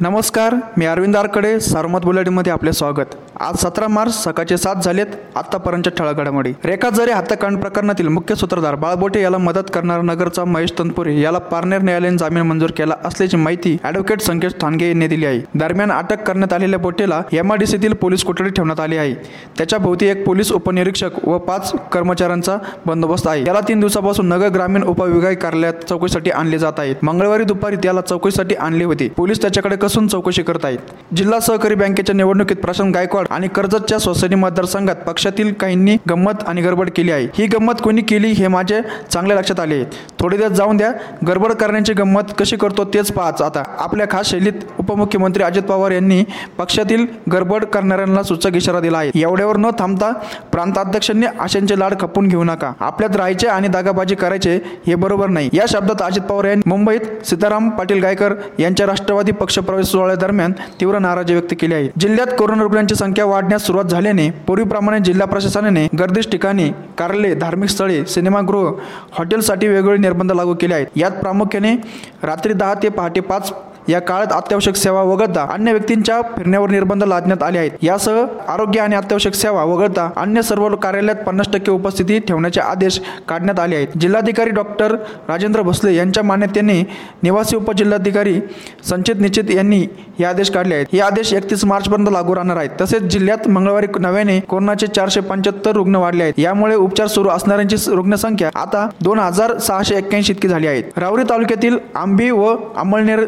नमस्कार मी अरविंद आरकडे सारमत बुलेटिनमध्ये आपले स्वागत. आज सतरा मार्च सकाळचे सात झालेत आतापर्यंतच्या ठळक घडामोडी. रेखा जरे हत्याकांड प्रकरणातील मुख्य सूत्रधार बाळबोटे याला मदत करणारा नगरचा महेश तनपुरे याला पारनेर न्यायालयाने जामीन मंजूर केला असल्याची माहिती ॲडव्होकेट संकेत ठाणगे यांनी दिली आहे. दरम्यान अटक करण्यात आलेल्या बोटेला एमआरडीसीतील पोलीस कोठडी ठेवण्यात आली आहे. त्याच्या भोवती एक पोलीस उपनिरीक्षक व पाच कर्मचाऱ्यांचा बंदोबस्त आहे. याला तीन दिवसापासून नगर ग्रामीण उपविभागीय कार्यालयात चौकशीसाठी आणले जात आहेत. मंगळवारी दुपारी त्याला चौकशीसाठी आणले होते. पोलीस त्याच्याकडे कसून चौकशी करत आहेत जिल्हा सहकारी बँकेच्या निवडणुकीत प्रशांत गायकवाड आणि कर्जतच्या सोसायटी मतदारसंघात पक्षातील काहींनी गंमत आणि गडबड केली आहे. ही गंमत कोणी केली हे माझे चांगले लक्षात आले. थोडे दिवस जाऊन द्या. गडबड करण्याची गंमत कशी करतो तेच पाहाच आता. आपल्या खास शैलीत उपमुख्यमंत्री अजित पवार यांनी पक्षातील गडबड करणाऱ्यांना सूचक इशारा दिला आहे. एवढ्यावर न थांबता प्रांताध्यक्षांनी आशांचे लाड खपून घेऊ नका. आपल्यात राहायचे आणि दागाबाजी करायचे हे बरोबर नाही. या शब्दात अजित पवार यांनी मुंबईत सीताराम पाटील गायकर यांच्या राष्ट्रवादी पक्ष प्रवेश सोहळ्यादरम्यान तीव्र नाराजी व्यक्त केली आहे. जिल्ह्यात कोरोना रुग्णांची संख्या वाढण्यास सुरुवात झाल्याने पूर्वीप्रमाणे जिल्हा प्रशासनाने गर्दीश ठिकाणी कार्यालय धार्मिक स्थळे सिनेमागृह हॉटेलसाठी वेगवेगळे निर्बंध लागू केले आहेत. यात प्रामुख्याने रात्री दहा ते पहाटे पाच या काळात अत्यावश्यक सेवा वगळता अन्य व्यक्तींच्या फिरण्यावर निर्बंध लादण्यात आले आहेत. यासह आरोग्य आणि अत्यावश्यक सेवा वगळता अन्य सर्व कार्यालयात पन्नास टक्के उपस्थिती ठेवण्याचे आदेश काढण्यात आले आहेत. जिल्हाधिकारी डॉक्टर राजेंद्र भोसले यांच्या मान्यतेने निवासी उपजिल्हाधिकारी संचित निश्चित यांनी हे आदेश काढले आहेत. हे आदेश एकतीस मार्चपर्यंत लागू राहणार आहेत. तसेच जिल्ह्यात मंगळवारी नव्याने कोरोनाचे चारशे पंच्याहत्तर रुग्ण वाढले आहेत. यामुळे उपचार सुरू असणाऱ्यांची रुग्णसंख्या आता दोन हजार सहाशे एक्क्याऐंशी इतकी झाली आहे. राहुरी तालुक्यातील आंबी व अंमळनेर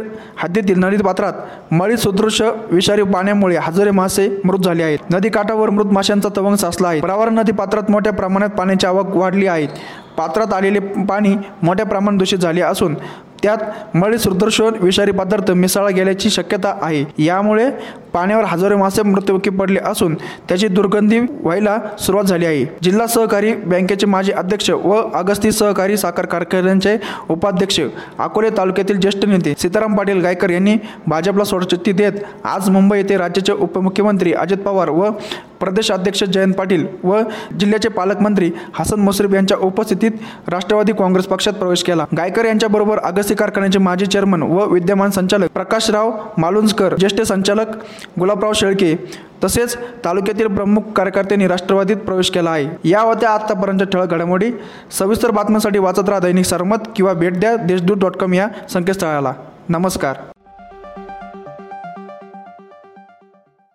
हद्दीतील नदी पात्रात मळी सदृश विषारी पाण्यामुळे हजारे मासे मृत झाले आहेत. नदी काठावर मृत माशांचा तवंग साचला आहे. प्रवार नदी पात्रात मोठ्या प्रमाणात पाण्याची आवक वाढली आहे. पात्रात आलेले पाणी मोठ्या प्रमाणात दूषित झाले असून त्यात मळी सदृश्य विषारी पदार्थ मिसळला गेल्याची शक्यता आहे. यामुळे पाण्यावर हजारो मासे मृत्युमुखी पडले असून त्याची दुर्गंधी व्हायला सुरुवात झाली आहे. जिल्हा सहकारी बँकेचे माजी अध्यक्ष व अगस्ती सहकारी साखर कारखान्यांचे उपाध्यक्ष अकोले तालुक्यातील ज्येष्ठ नेते सीताराम पाटील गायकर यांनी भाजपला सोडचिठ्ठी देत आज मुंबई येथे राज्याचे उपमुख्यमंत्री अजित पवार व प्रदेश अध्यक्ष जयंत पाटील व जिल्ह्याचे पालकमंत्री हसन मुश्रीफ यांच्या उपस्थितीत राष्ट्रवादी काँग्रेस पक्षात प्रवेश केला. गायकर यांच्याबरोबर अगस्ती कारखान्याचे माजी चेअरमन व विद्यमान संचालक प्रकाशराव मालुंजकर ज्येष्ठ संचालक गुलाबराव शेळके तसेच तालुक्यातील प्रमुख कार्यकर्त्यांनी राष्ट्रवादीत प्रवेश केला आहे. या होत्या आतापर्यंत ठळक घडामोडी. सविस्तर बातम्यांसाठी वाचत राहा दैनिक सरमत किंवा भेट द्या देशदूत डॉट कॉम या संकेतस्थळाला. नमस्कार.